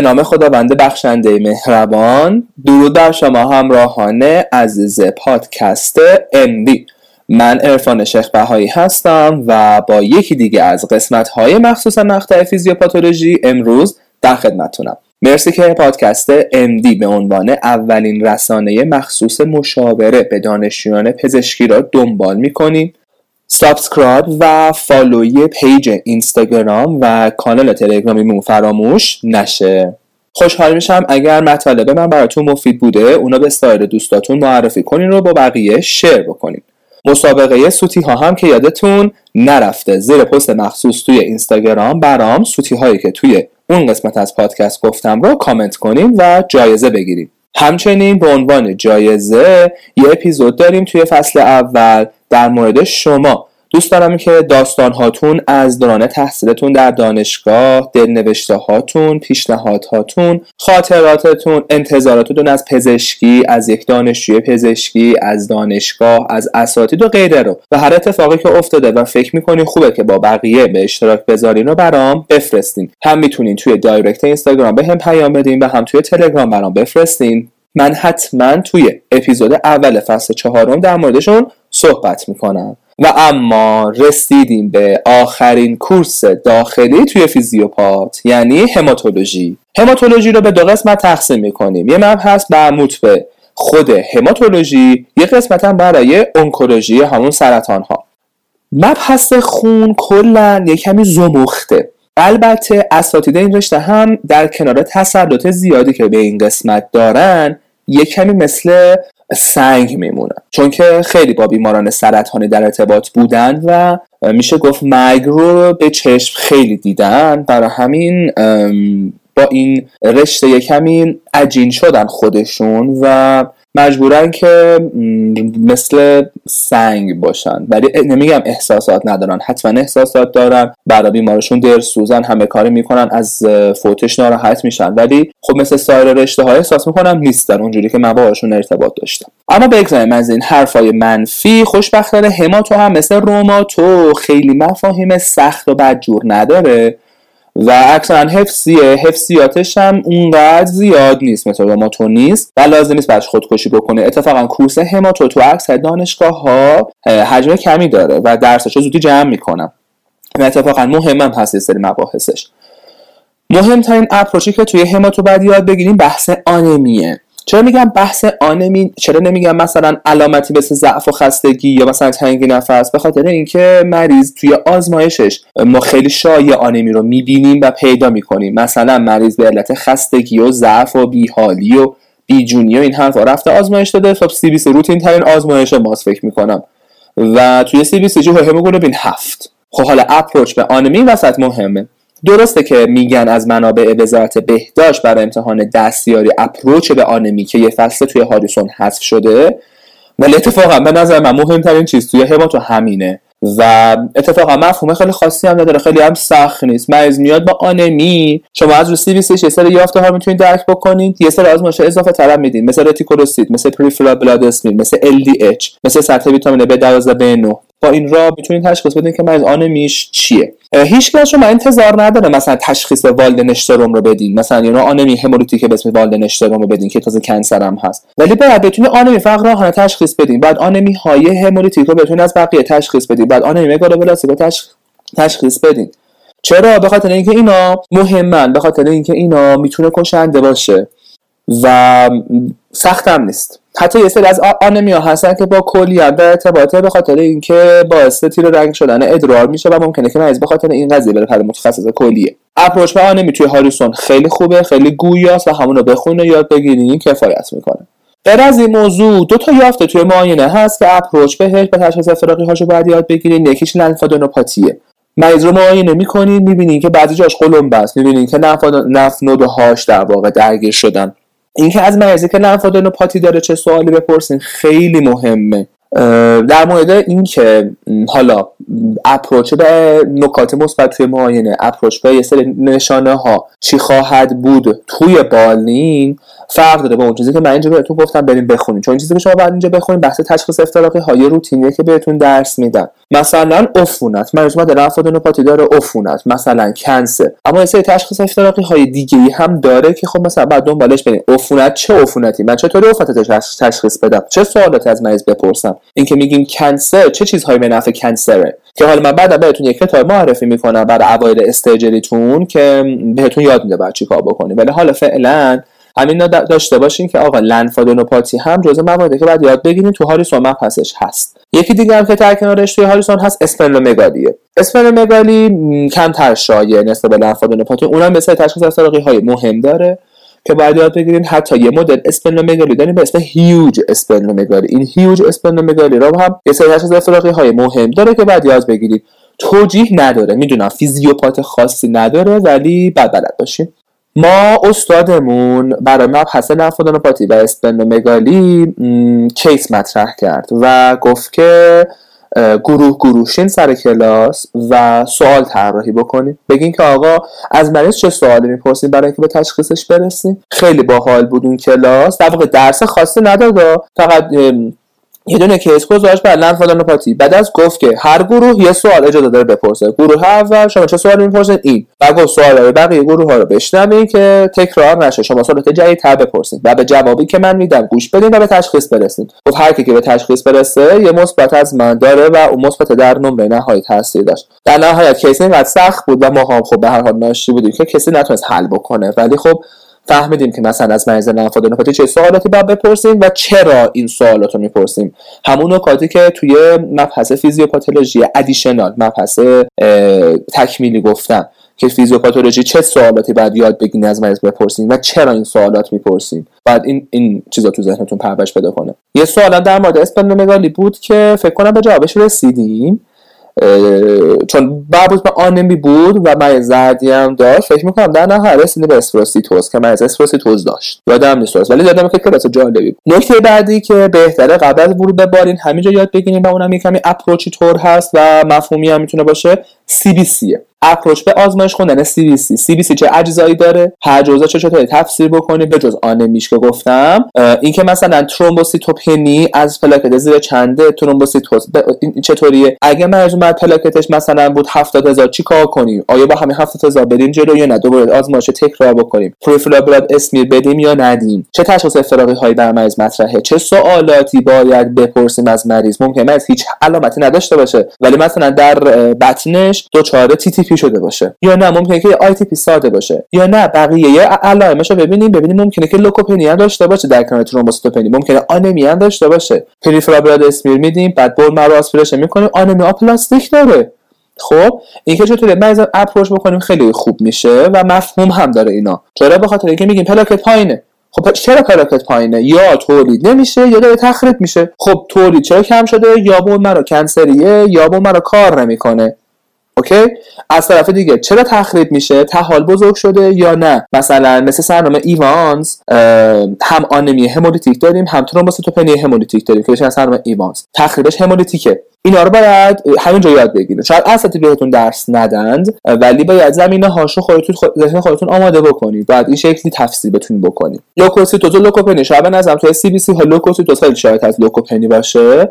نام خداوند بخشنده مهربان درود بر شما همراهان عزیز پادکست MD من عرفان شیخ بهایی هستم و با یکی دیگه از قسمت های مخصوص مقطع فیزیوپاتولوژی امروز در خدمتتونم. مرسی که پادکست MD به عنوان اولین رسانه مخصوص مشاوره به دانشجویان پزشکی را دنبال می‌کنیم. subscribe و follow ی پیج اینستاگرام و کانال تلگرامی فراموش نشه. خوشحال میشم اگر مطالب من براتون مفید بوده اونا به سایر دوستاتون معرفی کنین رو با بقیه شیر بکنین. مسابقه سوتی ها هم که یادتون نرفته. زیر پست مخصوص توی اینستاگرام برام سوتی هایی که توی اون قسمت از پادکست گفتم رو کامنت کنین و جایزه بگیریم همچنین به عنوان جایزه یه اپیزود داریم توی فصل اول در مورد شما. دوست دارم که داستان هاتون از دوران تحصیلتون در دانشگاه دلنوشته هاتون پیشنهاد هاتون خاطراتتون انتظاراتتون از پزشکی از یک دانشجوی پزشکی از دانشگاه از اساتید و غیره رو و هر اتفاقی که افتاده و فکر می‌کنین خوبه که با بقیه به اشتراک بذارین رو برام بفرستین. هم می‌تونین توی دایرکت اینستاگرام به هم پیام بدین و هم توی تلگرام برام بفرستین. من حتما توی اپیزود اول فصل چهارم در موردشون صحبت می‌کنم. و اما رسیدیم به آخرین کورس داخلی توی فیزیوپات یعنی هماتولوژی. هماتولوژی رو به دو قسمت تقسیم می‌کنیم. یه مب هست مربوط به خود هماتولوژی یه قسمت هم برای اونکولوژی همون سرطان ها مبحث خون کلا یه کمی زمخته. البته اساتید این رشته هم در کنار تسلط زیادی که به این قسمت دارن یه کمی مثل سنگ میمونن. چون که خیلی با بیماران سرطانی در ارتباط بودن و میشه گفت مرگ رو به چشم خیلی دیدن. برای همین با این رشته کمی عجین شدن خودشون و مجبورن که مثل سنگ باشن. ولی نمیگم احساسات ندارن. حتما احساسات دارن. برای بیمارشون در سوزن همه کاری می‌کنن از فوتش ناراحت میشن. ولی خب مثل سایر رشته های احساس می‌کنم نیستن. اونجوری که من باهاشون ارتباط داشتم. اما بگذاریم از این حرفای منفی. خوشبختانه هماتو هم مثل روماتو خیلی مفاهیم سخت و بدجور نداره. و اکثرا حفظیه حفظیاتش هم اونقدر زیاد نیست مثل روماتو نیست. و لازم نیست بچه خودکشی بکنه. اتفاقا کورس هماتو تو اکثر دانشگاه ها حجم کمی داره و درسش زودی جمع می‌کنم. و اتفاقا مهمم هست سری مباحثش. مهمترین اپروچی که توی هماتو باید یاد بگیریم بحث آنمیه. چرا میگم بحث آنمی چرا نمیگم مثلا علامتی مثل ضعف و خستگی یا مثلا تنگی نفس؟ به خاطر اینکه مریض توی آزمایشش ما خیلی شایع آنمی رو می‌بینیم و پیدا می‌کنیم. مثلا مریض به علت خستگی و ضعف و بیحالی و بیجونی و این حرفا رفته آزمایش داده. خب سی بی سی روتین ترین آزمایش ماست فکر می‌کنم. و توی CBC جو هموگلوبین هفت. خب حالا approach به آنمی وسط مهمه. درسته که میگن از منابع وزارت بهداشت برای امتحان دستیاری approach به آنمی که یه فصل توی هاریسون حذف شده. ولی اتفاقا به نظر من مهمترین چیز توی هماتو همینه. و اتفاقا مفهوم خیلی خاصی هم نداره خیلی هم سخت نیست. مریض میاد با آنمی. شما از رو CBC یه سری یافته ها می‌تونید درک بکنید. یه سری آزمایش اضافه طلب میدین. مثل رتیکولوسیت مثل peripheral blood مثل LDH مثل سطح ویتامین B12 B9 با این را می‌تونید تشخیص بدین که مریض آنمیش چیه. هیچ کس شما انتظار نداره مثلا تشخیص والدن اشتروم رو بدین. مثلا یا آنمی همولیتیک به اسم والدن اشتروم رو بدین که تازه کنسر هم هست. ولی باید بتونید آنمی فقط راهانه تشخیص بدین. بعد آنمی های همولیتیک رو از بقیه تشخیص بدین. بعد آنمی مگالوبلاستیک رو تشخیص بدین. چرا؟ به خاطر اینکه اینا مهمن. به خاطر اینکه اینا می‌تونه کشنده باشه و سختم نیست. حتی یه سری از آنمیا هستن که با کلیت در ارتباطه به خاطر اینکه باعث تیر رنگ شدن ادرار میشه و ممکنه که مریض به خاطر این قضیه بره پر متخصص کلیه. اپروچ به آنمی توی هاریسون خیلی خوبه خیلی گویاست و همون رو بخونه یاد بگیرین کفایت می‌کنه. غیر از این موضوع دو تا یافته توی معاینه هست که اپروچ بهش به تشخیص فراقی هاشو باید یاد بگیرین یکیش لنفادونوپاتیه. مریض رو معاینه می‌کنین می‌بینین که بعضی جاش قلمبه است می‌بینین که نف نودهاش در واقع درگیر شدن. اینکه از مریضی که لنفادنوپاتی داره چه سوالی بپرسین خیلی مهمه. در مورد اینکه حالا اپروچ به نکات مثبت توی معاینه اپروچ به یه سری نشانه ها چی خواهد بود توی بالین فرق داره با اون چیزی که من اینجا بهتون گفتم بریم بخونین چون چیزی که شما بعد اینجا بخونین بحث تشخیص افتراقی های روتینیه که بهتون درس میدن. مثلا عفونت. مریض اومده لنفادونوپاتی داره عفونت مثلا کنسر اما یه سری تشخیص افتراقی های دیگه ای هم داره که خب مثلا بعد دنبالش بریم عفونت چه عفونتی؟ من چطوری عفونت تشخیص بدم؟ چه سوالاتی از مریض بپرسم؟ اینکه میگیم کنسر چه چیزهایی به نفع کنسره؟ که حالا من بعدا بهتون یک کتاب معرفی می‌کنم برای اوایل استیجریتون که بهتون یاد میده بعد چیکار بکنیم. ولی حالا فعلا همین داشته باشین که آقا لنفادنوپاتی هم جزء مواردی که بعد یاد بگیریم تو هاریسون مبحثش هست. یکی دیگه هم که در کنارش توی هاریسون هست اسپلنومگالیه اسپلنومگالی کمتر شایع نسبت به لنفادنوپاتی اونم مثل تشخیص افتراقی های مهم داره که باید یاد بگیریم حتی یه مدل اسپلنومگالی داریم به اسم huge اسپلنومگالی این huge اسپلنومگالی رو هم یه سری تشخیص افتراقی های مهم داره که باید یاد بگیریم توجیه نداره. می‌دونم فیزیوپات خاصی نداره ولی بعد بلد باشیم ما استادمون برای مبحث نفودانوپاتی و اسپندومگالی کیس مطرح کرد و گفت که گروه گروشین سر کلاس و سوال طراحی بکنیم. بگین که آقا از مریض چه سوالی می‌پرسیم برای اینکه به تشخیصش برسیم؟ خیلی باحال بود اون کلاس. در واقع درس خاصی نداد فقط یه دونه کیس گذاشت بر لنفادانوپاتی بعد از گفت که هر گروه یه سوال اجازه داره بپرسه. گروه اول شما چه سوالی می‌پرسید این. و گفت سوال بقیه گروه ها رو بشنوین که تکرار نشه. شما سوالات تر بپرسید و به جوابی که من میدم گوش بدین و به تشخیص برسید گفت هر کی که به تشخیص برسه یه مثبت از من داره و اون مثبت در نمره نهایی تاثیر داشت. در نهایت کیس اینقدر سخت بود و ما هم خب به هر حال ناشی بودیم که کسی نتونست حل بکنه. ولی خب فهمیدیم که مثلا از مریض لنفادونوپاتی چه سوالاتی باید بپرسیم و چرا این سوالات رو می‌پرسیم. همون نکاتی که توی مبحث فیزیوپاتولوژی additional مبحث تکمیلی گفتم که فیزیوپاتولوژی چه سوالاتی باید یاد بگیریم از مریض بپرسیم و چرا این سوالات می‌پرسیم. بعد این این چیزا تو ذهنتون پرورش پیدا کنه. یه سوال در مورد اسپلنومگالی بود که فکر کنم به جوابش رسیدیم. چون مربوط به آنمی بود و من زردی هم داشت. فکر می‌کنم در نهایت رسیدیم به اسفروسیتوز که من از اسفروسیتوز داشت. یادم نیست ولی یادم که کلاس جالبی بود. نکته بعدی که بهتره قبل ورود به بالین همینجا یاد بگیریم و اونم یه کمی approach ی طور هست و مفهومی هم می‌تونه باشه. چیه approach به آزمایش خوندن CBC CBC چه اجزایی داره؟ هر جزئی چه چطوری تفسیر بکنی به جز آنمیش که گفتم. اینکه مثلا ترومبوسیتوپنی از پلاکت زیر چنده ترومبوسیتوز این چطوریه؟ اگه مریض اومد پلاکتش مثلا بود 70000 چی کار کنیم؟ آیا با همین 70000 بریم جلو یا نه؟ دوباره آزمایش تکرار بکنیم. peripheral blood smear بدیم یا ندیم؟ چه تشخیص افتراقی هایی در مریض مطرحه؟ چه سوالاتی باید بپرسیم از مریض؟ ممکنه مریض هیچ علامتی نداشته باشه. ولی مثلا در بطنش دو چهار تی تی پی شده باشه. یا نه ممکنه که ITP ساده باشه. یا نه بقیه علائمش رو ببینیم ببینیم ممکنه که لوکوپنی داشته باشه در کنار ترومبوسیتوپنی. ممکنه آنمی داشته باشه. peripheral blood smear میدیم بعد bone marrow aspiration می‌کنیم آنمی آپلاستیک داره. خب این که چطوره؟ بعضی approach بکنیم خیلی خوب میشه و مفهوم هم داره اینا. چرا؟ به خاطر اینکه میگیم پلاکت پایینه. خب چرا پلاکت پایینه؟ یا تولید نمیشه یا داره تخریب میشه. خب تولید چرا کم شده؟ یا bone marrow cancer یه یا bone marrow کار نمی‌کنه. OK؟ از طرف دیگه چرا تخریب میشه؟ طحال بزرگ شده یا نه؟ مثلا مثل سندروم ایوانز هم آنمی همولیتیک داریم هم ترومبوسیتوپنی همولیتیک داریم که از سندروم ایوانز. تخریبش همولیتیکه. اینا رو باید همینجا یاد بگیرید. شاید اساتید بهتون درس ندند ولی باید زمینه هاشو خودتون ذهن خودتون آماده بکنید. بعد این شکلی تفسیر بتونید بکنید. لوکوسیتوز و لوکوپنی. شاید به نظرم توی CBC ها لوکوسیتوز خیلی شاید از لوکوپنی باشه.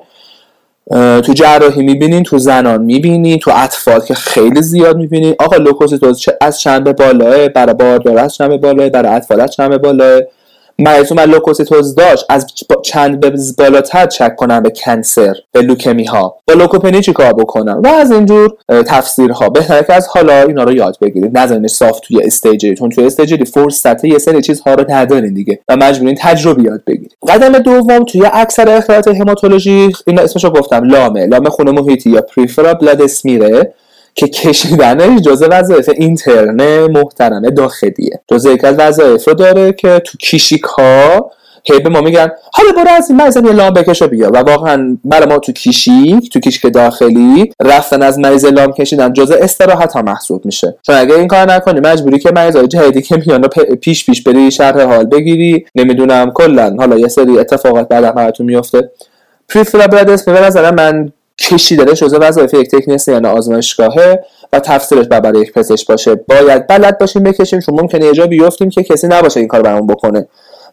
تو جراحی می‌بینین تو زنان می‌بینین تو اطفال که خیلی زیاد می‌بینین آقا لوکوسیتوز از چند به بالاه برای باردار از چند به بالاه برای اطفال از چند به بالاه. مریض من لوکوسیتوز داشت از چند به بالاتر چک کنم به cancer به لوکمی ها با لوکوپنی چیکار بکنم؟ و از اینجور تفسیرها. بهتره که از حالا اینا رو یاد بگیرید. نذارین صاف توی استیجری چون توی استیجری فرصت یه سری چیزها رو ندارین دیگه. و مجبورین تجربه یاد بگیرید. قدم دوم توی اکثر اختلالات هماتولوژی اینا اسمشو گفتم لامه. لامه خون محیطی یا peripheral blood smear ه که کشیدنش جزء وظایف اینترن محترم داخلیه. جزء یک از وظایف رو داره که تو کیشیک ها هی به ما میگن حالا برو از این مریض یه لام بکشو بیا. و واقعا برای ما تو کیشیک تو کیشیک داخلی رفتن از مریض لام کشیدن جزء استراحت ها محسوب میشه. چون اگه این کار نکنی مجبوری که مریض های جدیدی که میان پیش پیش بری شرح حال بگیری. نمی‌دونم کلا. حالا یه سری اتفاقات بعد براتون میفته. پریفرابل به نظر من کشیدنش جزء وظایف یک تکنیسیان آزمایشگاهه و تفسیرش برای یک پزشک باشه. باید بلد باشیم بکشیم چون ممکنه یه جا بیفتیم که کسی نباشه این کار برامون بکنه.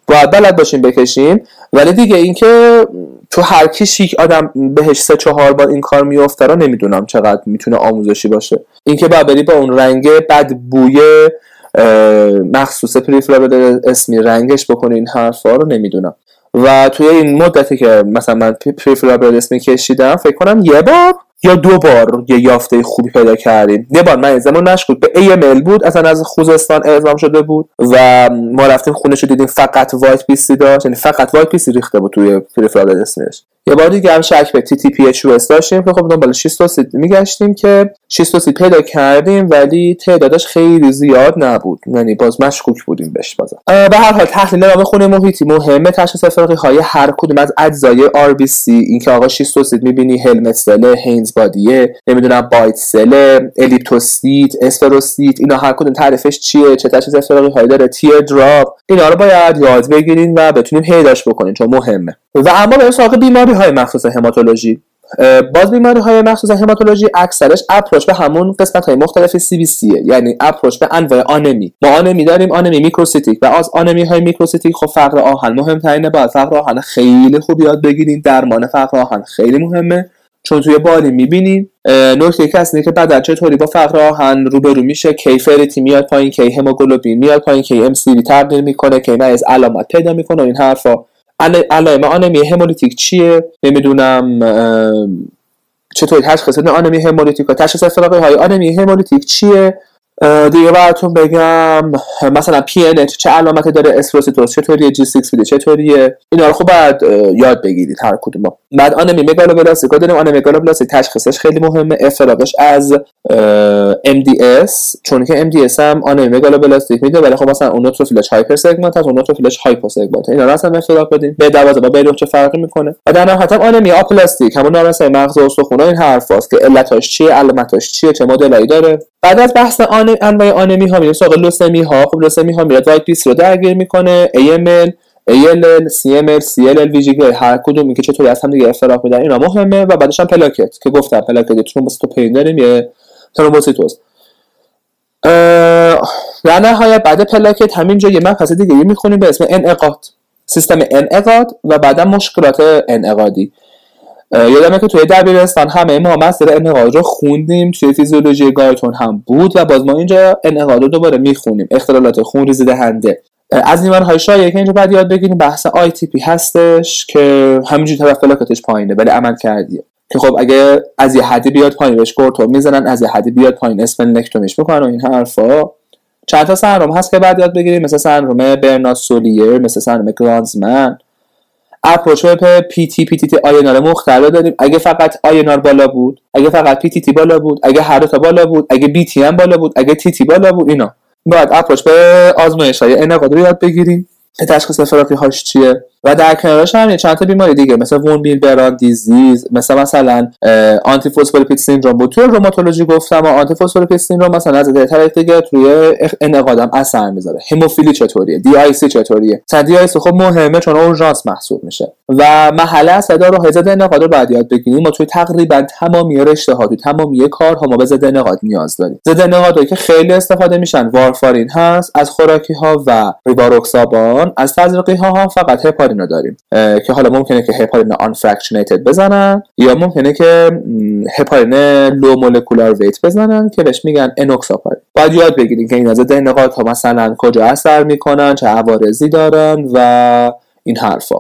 باید بلد باشیم بکشیم ولی دیگه اینکه تو هر کیش آدم بهش سه چهار بار این کار میفته رو نمی‌دونم چقدر می‌تونه آموزشی باشه. اینکه بعد بری با اون رنگ بد بوی مخصوص پریفرابل اسمی رنگش بکنی این حرفا رو نمی‌دونم. و توی این مدتی که مثلا من peripheral blood smear کشیدم فکر کنم یه بار یا دو بار یه یافته خوبی پیدا کردیم. یه بار من زمان مشکوک به AML بود اصلا از خوزستان اعزام شده بود و ما رفتیم خونش رو دیدیم فقط white BC داشت. یعنی فقط white BC ریخته بود توی peripheral blood smear ش. یه بار دیگه هم شک به TTP داشتیم. که خب دنبال شیستوسیت میگشتیم که شیستوسیت پیدا کردیم ولی تعدادش خیلی زیاد نبود. یعنی باز مشکوک بودیم بهش بازم. به هر حال تحلیل لام خون محیطی. مهمه تشخیص افتراقی های هر کدوم از اجزای RBC اینکه آقا شیستوسیت می‌بینی helmet cell Heinz body ه نمی‌دونم bite cell الیپتوسیت اسفروسیت اینا هر کدوم تعریفش چیه چه تشخیص افتراقی هایی داره tear drop اینا رو باید یاد بگیرین و بتونیم پیداش بکنین چون مهمه. و اما به سراغ بیماری های مخصوص هماتولوژی باز بیماری های مخصوص هماتولوژی اکثرش approach به همون قسمت های مختلف CBC ه یعنی approach به انواع آنمی. ما آنمی داریم آنمی میکروسیتیک. و از آنمی های میکروسیتیک خب فقر آهن مهمترینه. باید فقر آهن خیلی خوب یاد بگیریم درمان فقر آهن خیلی مهمه. چون توی بالین می‌بینیم نکته که هست که بدن چطوری با فقر آهن روبرو میشه کی فریتین میاد پایین کی هموگلوبین میاد پایین کی MCV تبدیل می‌کنه کی از علامت پیدا می‌کنه این حرفا. علائم آنمی همولیتیک چیه؟ نمی‌دونم چطور تشخیص آنمی همولیتیک تشخیص افتراقی های آنمی همولیتیک چیه؟ دیگه براتون بگم مثلا PNH چه علامتی داره؟ اسفروسیتوز چطوریه؟ G6PD چطوریه؟ اینا رو خوب باید یاد بگیرید هر کدوم بعد آنمی مگالوبلاستیک داریم آنمی مگالوبلاستیک تشخیصش خیلی مهمه افتراقش از MDS چون که MDS هم آنمی مگالوبلاستیک میده ولی خب مثلا اون نوتروفیلش hyper segment هست اون نوتروفیلش hypo segment اینا رو اصلا افتراق بدیم B12 با این چه فرقی می‌کنه؟ و در نهایت هم آنمی آپلاستیک همون نارسایی مغز استخوان این حرفاست که علتاش چیه علامتاش چیه چه مدلایی داره. بعد از بحث آن انواع آنمی ها میریم سراغ لوسمی ها خب لوسمی ها میاد white BC رو درگیر می‌کنه. AML ALL CML CLL VGG هر کدوم که چطوری از هم دیگه افتراق میدن اینا مهمه و بعدش هم پلاکت که گفتم. پلاکت ترومبوسیتوپنی داریم یه ترومبوسیتوز. در نهایت بعد پلاکت همینجا یه مبحث دیگه می‌خونیم به اسم انعقاد. سیستم انعقاد و بعدا مشکلات انعقادی. یادمه که توی دبیرستان همه ما مسئله انعقاد رو خوندیم. توی فیزیولوژی گایتون هم بود و باز ما اینجا انعقاد رو دوباره می‌خونیم. اختلالات خون ریزی دهنده. از های شایعه که اینجا بعد یاد بگیریم بحث ITP هستش که همینجوری طرف پلاکتش پایینه ولی عمل کردیه. که خب اگه از یه حدی بیاد پایین بهش کورتون می‌زنن از یه حدی بیاد پایین اسپلنکتومیش می‌کنن و این حرفا. چند تا سندروم هست که بعد یاد بگیریم مثل سندروم برنارد سولیر مثل سندروم گلانزمن. approach PT PTT INR مختلف داریم. اگه فقط INR بالا بود اگه فقط PTT بالا بود اگه هر بالا بود اگه BT هم بالا بود اگه TT بالا بود اینا. باید approach به آزمایش های انعقاد رو یاد بگیریم. تشخیص افتراقی هاش چیه؟ و در کنارش هم چند تا بیماری دیگه مثل von Willebrand disease مثل مثلا antiphospholipid syndrome بود. توی روماتولوژی گفتم و antiphospholipid syndrome مثلا از طریق دیگه توی انعقادم اثر می‌ذاره. هموفیلی چطوریه؟ DIC چطوریه؟ مثلا DIC خب مهمه چون اورژانس محسوب میشه. و مبحث دارو ضد انعقاد رو بعد یاد بگیریم. ما توی تقریبا تمامی رشته ها توی تمامی کارها ما به ضد انعقاد نیاز داریم. ضد انعقادی که خیلی استفاده میشن وارفارین هست از خوراکی ها و ریواروکسابان. از تزریقی ها هم فقط هپارین داریم. که حالا ممکنه که هپارین unfractionated بزنن یا ممکنه که هپارین low molecular weight بزنن که بهش میگن انوکساپارین باید یاد بگیریم که این از نقاط ها مثلا کجا اثر می‌کنن چه عوارضی دارن و این حرفا.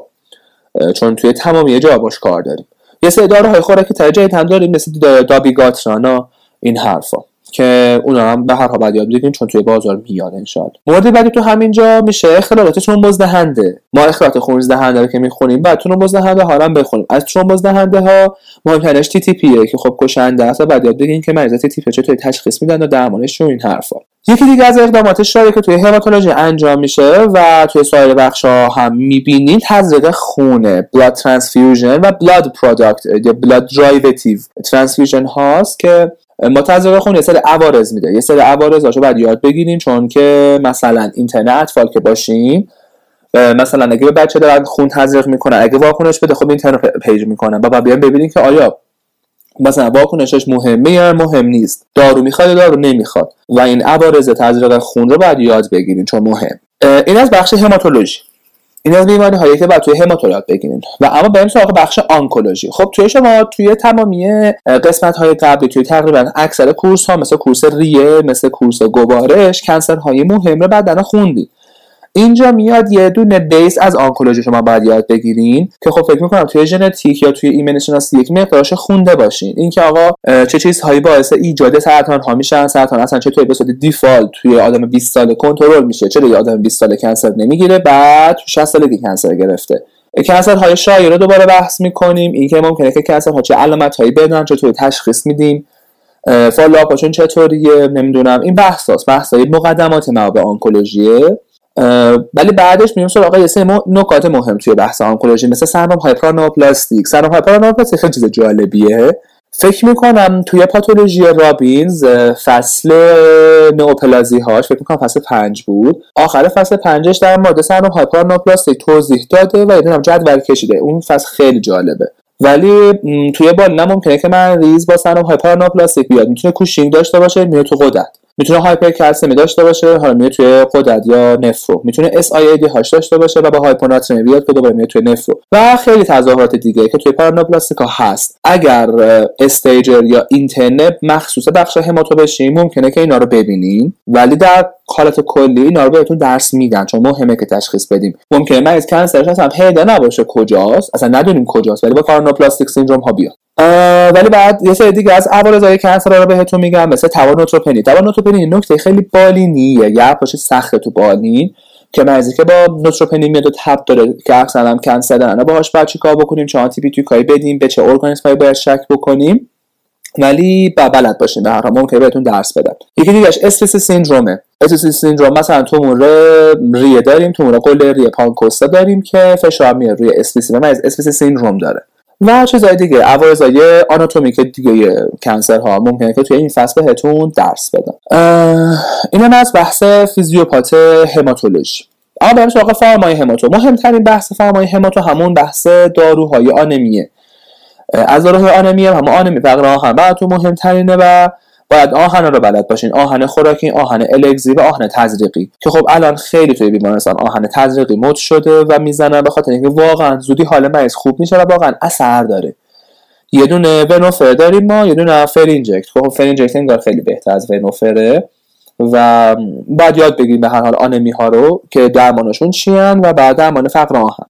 چون توی تمامی جا باش کار داریم. یه سری داروهای خوراکی ترجیح هم داریم مثل دابیگاترانا این حرفا. که اونا هم به هر حال باید یاد چون توی بازار میاد انشالله مورد بعدی تو همینجا میشه اختلالات ترومبوز دهنده ما اختلالات خونریز دهنده رو که می‌خونیم بعد ترومبوز دهنده ها هم بخونیم. از ترومبوز دهنده ها مهمترینش TTP ه که خب کشنده است و بعد یاد بگیریم که مریض TTP چطوری تشخیص میدن و درمانش این حرفا. یکی دیگه از اقدامات شایعه که توی هماتولوژی انجام میشه و توی سایر بخش ها هم می‌بینید تزریق خونه blood transfusion و blood product یا blood derivative transfusion هاست که تزریق خون یه سری عوارض میده. یه سری عوارض باید یاد بگیریم چون که مثلا اینترن اطفال که باشیم مثلا اگه به بچه دارن خون تزریق می‌کنن اگه واکنش بده خب اینترنت پیج می‌کنن. و بیان ببینیم که آیا مثلا واکنشش مهمه یا مهم نیست. دارو می‌خواد دارو نمی‌خواد. و این عوارض تزریق خون رو باید یاد بگیریم چون مهم. این از بخش هماتولوژی این از بیماری هایی که باید توی هماتو یاد بگیرین. و اما بریم سراغ بخش آنکولوژی. خب توی شما توی تمامی قسمت های قبلی توی تقریبا اکثر کورس ها مثل کورس ریه مثل کورس گوارش کنسر های مهم رو بدن خوندید اینجا میاد یه دونه بیس از آنکولوژی شما باید یاد بگیرین که خب فکر می‌کنم توی ژنتیک یا توی ایمنی شناسی یک مقدارش خونده باشین. اینکه آقا چه چیزهایی باعث ایجاد سرطان ها میشن سرطان اصلا چطور به صورت default توی آدم 20 ساله کنترل میشه چرا یه آدم 20 ساله cancer نمی‌گیره؟ بعد تو 60 سالگی cancer گرفته. cancer های شایع رو دوباره بحث می‌کنیم. اینکه ممکنه که cancer ها چه علامت هایی بدن چطور تشخیص میدیم. follow-up شون چطوریه؟ نمی‌دونم. این بحث هست بحث مقدمات ما به آنکولوژیه. ولی بعدش میریم سراغ یه سری نکات مهم توی بحث آنکولوژی مثل سندروم های paraneoplastic. سندروم های paraneoplastic خیلی چیز جالبیه. فکر می‌کنم توی پاتولوژی رابینز فصل نوپلازی هاش فکر می‌کنم فصل پنج بود. آخر فصل پنجش در مورد سندروم های paraneoplastic توضیح داده و یه جدول کشیده. اون فصل خیلی جالبه. ولی توی بالین ممکنه که مریض با سندروم های paraneoplastic بیاد. می‌تونه کوشینگ داشته باشه میره تو غدد می‌تونه hyper داشته باشه حالا میاد توی غدد یا نفرو. می‌تونه SIADH داشته باشه و با hyponatremia بیاد که دوباره میاد توی نفرو. و خیلی تظاهرات دیگه که توی paraneoplastic ا هست. اگر استیجر یا اینترنت مخصوص بخش هماتو بشین ممکنه که اینا رو ببینین ولی در حالت کلی اینا رو بهتون درس میدن. چون مهمه که تشخیص بدیم. ممکنه مریض کنسرش اصلا پیدا نباشه کجاست؟ اصلا ندونیم کجاست. ولی با پارانوپلاستیک سیندروم ها بیاد ولی بعد یه سری دیگه از عوارضای کنسر رو بهتون میگم. مثل توان نوتروپنی توان نوتروپنی نکته خیلی بالینیه یا پاش سخت تو بالین. که مریضی که با نوتروپنی میاد و تب داره که اکثرا هم کنسر دارن. باهاش بعد چیکار بکنیم؟ چه آنتی بیوتیکایی بدیم؟ به چه ارگانیسمایی باید شک بکنیم؟ ولی با بلد باشیم به هر ممکنه بهتون درس بدن یکی دیگهش استرس سیندرومه. استرس سیندروم مثلا تومور ریه داریم تومور قله ریه پانکوستا داریم که فشار میاد روی استرس و مریض استرس سیندروم داره. و چیزای دیگه عوارضای آناتومیک دیگه کنسر ها ممکنه که توی این فصل بهتون درس بدن اینم از بحث فیزیوپات هماتولوژی اما بریم سراغ فرمای هماتو. مهمترین بحث فرمای هماتو همون بحث داروهای آنمیه. از داروهای آنمیه هم آنمی فقر آهن. براتون مهمترینه و باید آهن رو بلد باشین. آهن خوراکی آهن الگزیر و آهن تزریقی. که خب الان خیلی توی بیمارستان آهن تزریقی مد شده و می‌زنن به خاطر اینکه واقعا زودی حال مریض خوب میشه و واقعا اثر داره. یه دونه Venofer داریم ما یه دونه Ferinject خب Ferinject انگار خیلی بهتر از Venofer ه. و بعد یاد بگیریم به هر حال آنمی ها رو که درمانشون چیان و بعد درمان فقر آهن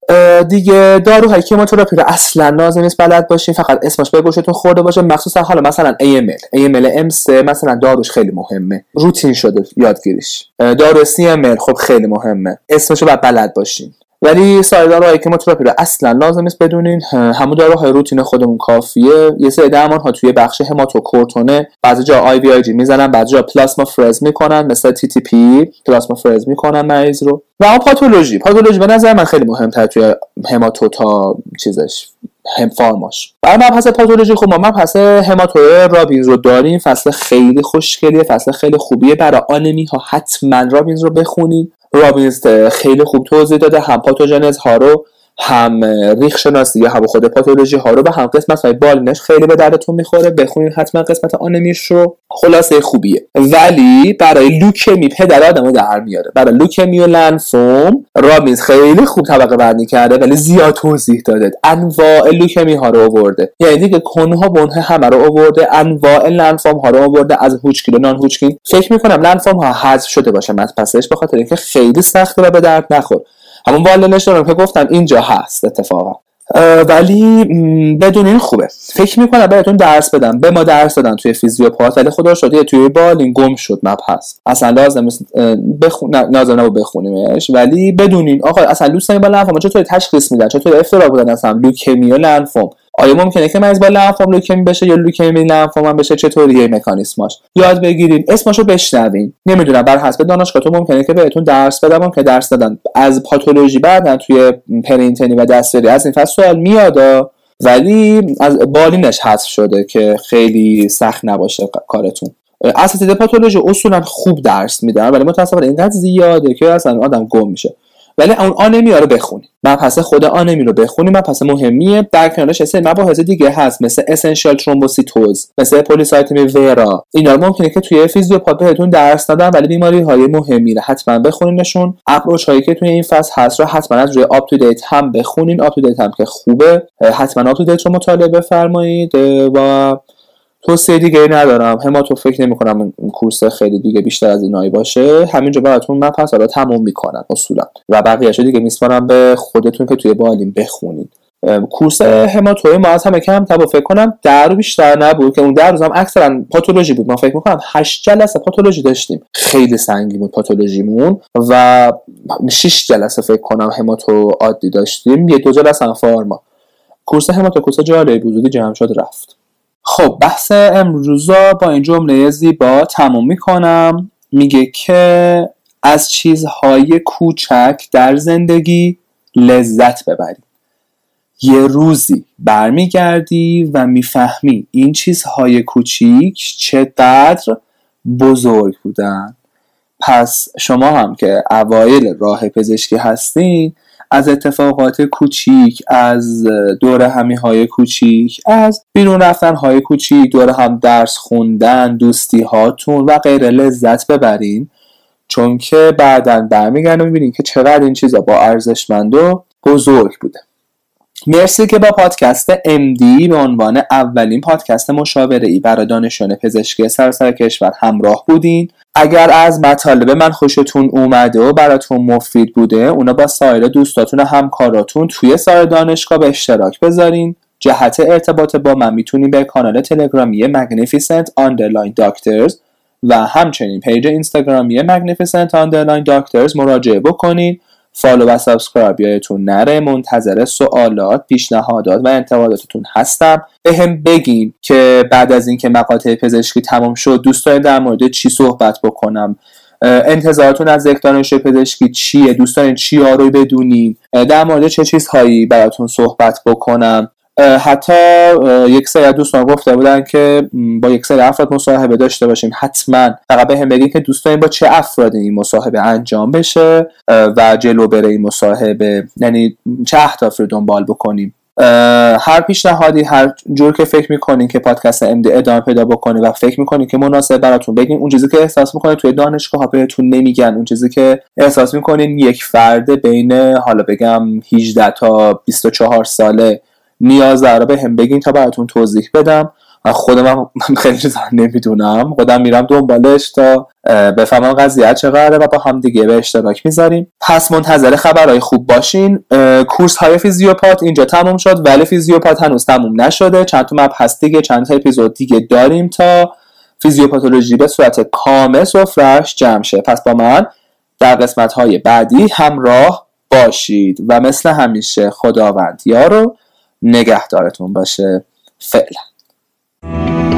دیگه داروهای chemotherapy رو اصلا لازم نیست بلد باشین فقط اسمش به گوشتون خورده باشه. مخصوصا حالا مثلا AML AML M3 مثلا داروش خیلی مهمه. روتین شده یادگیریش. دارو CML خب خیلی مهمه. اسمش رو بلد باشین. ولی سایر داروهای chemotherapy رو اصلا لازم نیست بدونین. همون داروهای روتین خودمون کافیه. یه سری درمان ها توی بخش هماتو کورتونه. بعضی جا IVIG می‌زنن بعضی جا پلاسما فرز می‌کنن مثل تی تی پی پلاسما فرز می‌کنن مریض رو. و اون پاتولوژی. پاتولوژی به نظر من خیلی مهمتر توی هماتو تا چیزش هم فارماش. برای مبحث پاتولوژی خب ما مبحث هماتو رابینز رو داریم. فصل خیلی خوشگلیه فصل خیلی خوبیه. برای آنمی ها حتما رابینز رو بخونید رابینز خیلی خوب توضیح داده. هم پاتوژنز ها رو هم ریخت شناسی یا هم خود پاتولوژی ها رو به هم قسمت های بالینش خیلی به دردتون می‌خوره. بخونید حتما قسمت آنمیش رو. خلاصه خوبیه. ولی برای لوکمی پدر آدمو در میاره. برای لوکمی و لنفوم رابینز خیلی خوب طبقه بندی کرده ولی زیاد توضیح داده. انواع لوکمی ها رو آورده. یعنی دیگه کنها بنه همه رو آورده انواع لنفوم ها رو آورده. از Hodgkin و non-Hodgkin فکر می‌کنم لنفوم ها حذف شده باشه پسش به خاطر اینکه خیلی سخته و به درد نخور. همون والدش دارم که گفتم اینجا هست اتفاقا. ولی بدون این خوبه. فکر می‌کنم بهتون درس بدم. به ما درس دادن توی فیزیوپات ولی خدا شده توی بالین گم شد هست. اصلا لازم بخون... لازم نبود بخونیمش. ولی بدونین آقا اصلا لوسن با لنفوم چطور تشخیص میدن؟ چطور افترا بودن؟ اصلا لوکمی و لنفوم. آیا ممکنه که مریض با لنفوم لوکمی بشه یا لوکمی لنفوم هم بشه؟ چطوریه مکانیسماش یاد بگیریم اسمشو بشنوین. نمی‌دونم بر حسب دانشگاهتون ممکنه که بهتون درس بدم که درس دادن. از پاتولوژی بعدن توی پره‌انترنی و دستیاری از این فصل سوال میاد ولی از بالینش حذف شده که خیلی سخت نباشه کارتون. اساتید پاتولوژی اصولا خوب درس میدن ولی متاسفانه اینقدر زیاده که اصلا آدم گم میشه. ولی اون آنمی رو بخونید مبحث خود آنمی رو بخونید مبحث مهمیه. در کنارش سری مباحث دیگه هست مثل essential thrombocytosis مثل polycythemia vera اینا رو ممکنه که توی فیزیوپات بهتون درس دادن ولی بیماری های مهمی رو حتما بخونینشون. approach هایی که توی این فصل هست رو حتما از روی UpToDate هم بخونین. UpToDate هم که خوبه. حتما آپ تو دیت رو مطالعه بفرمایید. و توصیه دیگه ندارم. هماتو فکر نمی کنم کورس خیلی دیگه بیشتر از اینایی باشه. همینجا براتون من پس حالا تموم می‌کنم اصولا. و بقیهشو دیگه میسپارم به خودتون که توی بالین بخونید کورس هماتوی ما از همه کم تبا فکر کنم در بیشتر نبود که اون در روز هم اکثرا پاتولوژی بود. من فکر می‌کنم 8 جلسه پاتولوژی داشتیم. خیلی سنگین بود پاتولوژیمون و 6 جلسه فکر کنم هماتو عادی داشتیم. یه دو جلسه هم فارما. کورس هماتو کورس جالبی بود. جمع شد رفت. خب بحث امروز با این جمله زیبا تموم می‌کنم. میگه که از چیزهای کوچک در زندگی لذت ببری. یه روزی برمیگردی و می‌فهمی این چیزهای کوچیک چقدر بزرگ بودن. پس شما هم که اوایل راه پزشکی هستین از اتفاقات کوچیک از دور همی های کوچیک از بیرون رفتن های کوچیک دور هم درس خوندن دوستی هاتون و غیر لذت ببرین. چون که بعدا برمیگردن می‌بینین که چقدر این چیزا با ارزشمند و بزرگ بوده. مرسی که با پادکست MD به عنوان اولین پادکست مشاوره ای برای دانشجویان پزشکی سراسر کشور همراه بودین. اگر از مطالب من خوشتون اومده و براتون مفید بوده اونا با سایر دوستاتون و همکاراتون توی سایر دانشگاه به اشتراک بذارین. جهت ارتباط با من می‌تونین به کانال تلگرامی Magnificent Underline Doctors و همچنین پیج اینستاگرامی Magnificent Underline Doctors مراجعه بکنین. follow و subscribe یادتون نره منتظر سوالات پیشنهادات و انتقاداتتون هستم. بهم بگین که بعد از اینکه مقاطع پزشکی تمام شد دوست دارین در مورد چی صحبت بکنم. انتظارتون از یک دانشجوی پزشکی چیه؟ دوست دارین چی رو بدونین؟ در مورد چه چیزهایی براتون صحبت بکنم؟ حتی یک سری دوستان گفته بودن که با یک سری افراد مصاحبه داشته باشیم. حتما فقط به هم بگین که دوست با چه افرادی این مصاحبه انجام بشه و جلو بره این مصاحبه؟ یعنی چه اهدافی رو دنبال بکنیم؟ هر پیشنهادی هر جور که فکر می‌کنین که پادکست امد ادامه پیدا بکنه و فکر می‌کنین که مناسب براتون بگین اون چیزی که احساس می‌کنین توی دانشگاه بهتون نمیگن. اون چیزی که احساس می‌کنین یک فرد بین حالا بگم 18 تا 24 ساله نیاز داره به هم بگین تا براتون توضیح بدم. و خودم خیلی چیزا نمی‌دونم. خودم میرم دنبالش تا بفهمم قضیه چقدره و با هم دیگه به اشتراک می‌ذاریم. پس منتظر خبرهای خوب باشین. کورس های فیزیوپات اینجا تموم شد ولی فیزیوپات هنوز تموم نشده. چند تا مبحث دیگه چند تا اپیزود دیگه داریم تا فیزیوپاتولوژی به صورت کامل سفرش جمع شه. پس با من در قسمت های بعدی همراه باشید. و مثل همیشه خداوند یارو. نگهدارتون باشه. فعلا.